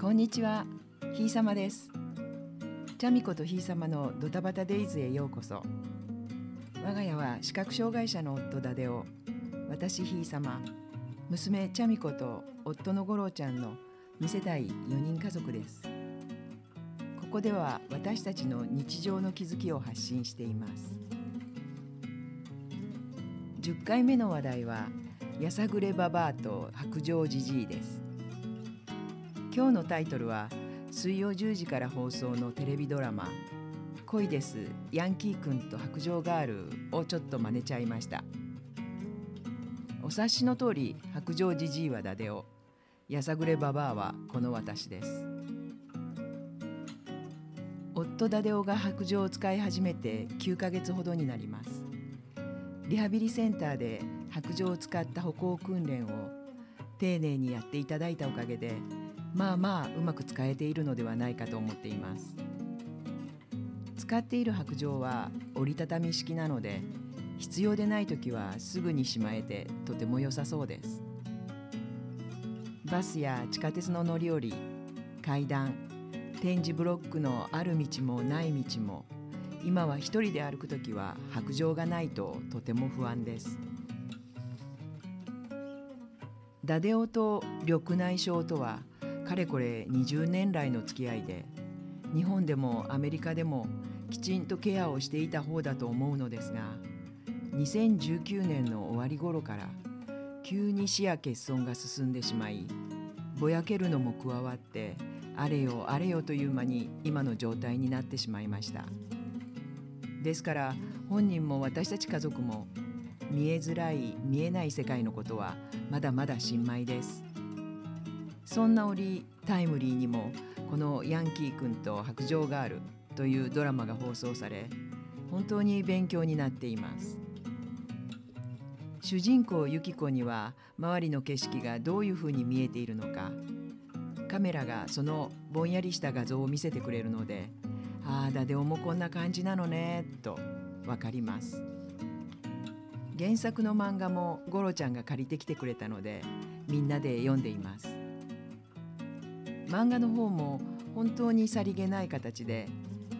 こんにちは、ひいさまです。チャミコとひいさまのドタバタデイズへようこそ。我が家は視覚障害者の夫ダデオ、私ひいさま、娘チャミコと夫の五郎ちゃんの2世帯4人家族です。ここでは私たちの日常の気づきを発信しています。10回目の話題はやさぐれババアと白状じじいです。今日のタイトルは水曜10時から放送のテレビドラマ「恋ですヤンキーくんと白状ガール」をちょっと真似ちゃいました。お察しの通り白状じじいはダデオやさぐれババアはこの私です。夫ダデオが白状を使い始めて9ヶ月ほどになります。リハビリセンターで白状を使った歩行訓練を丁寧にやっていただいたおかげでまあまあうまく使えているのではないかと思っています。使っている白状は折りたたみ式なので必要でない時はすぐにしまえてとても良さそうです。バスや地下鉄の乗り降り階段点字ブロックのある道もない道も今は一人で歩く時は白状がないととても不安です。ダデオと緑内障とはかれこれ20年来の付き合いで日本でもアメリカでもきちんとケアをしていた方だと思うのですが2019年の終わり頃から急に視野欠損が進んでしまいぼやけるのも加わってあれよあれよという間に今の状態になってしまいました。ですから本人も私たち家族も見えづらい見えない世界のことはまだまだ新米です。そんな折タイムリーにもこの「ヤンキー君と白状ガール」というドラマが放送され本当に勉強になっています。主人公ユキコには周りの景色がどういうふうに見えているのかカメラがそのぼんやりした画像を見せてくれるので「ああダデオもこんな感じなのね」と分かります。原作の漫画もゴロちゃんが借りてきてくれたのでみんなで読んでいます。漫画の方も本当にさりげない形で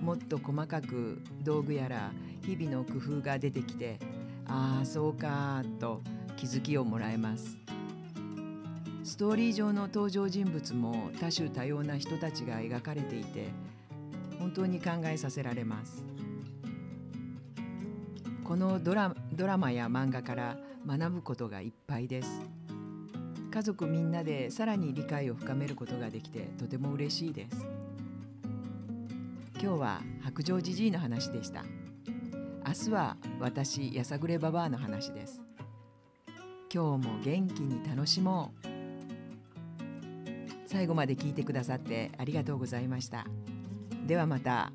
もっと細かく道具やら日々の工夫が出てきてああそうかと気づきをもらえます。ストーリー上の登場人物も多種多様な人たちが描かれていて本当に考えさせられます。このドラドラマや漫画から学ぶことがいっぱいです。家族みんなでさらに理解を深めることができてとても嬉しいです。今日は白状じじいの話でした。明日は私やさぐれババアの話です。今日も元気に楽しもう。最後まで聞いてくださってありがとうございました。ではまた。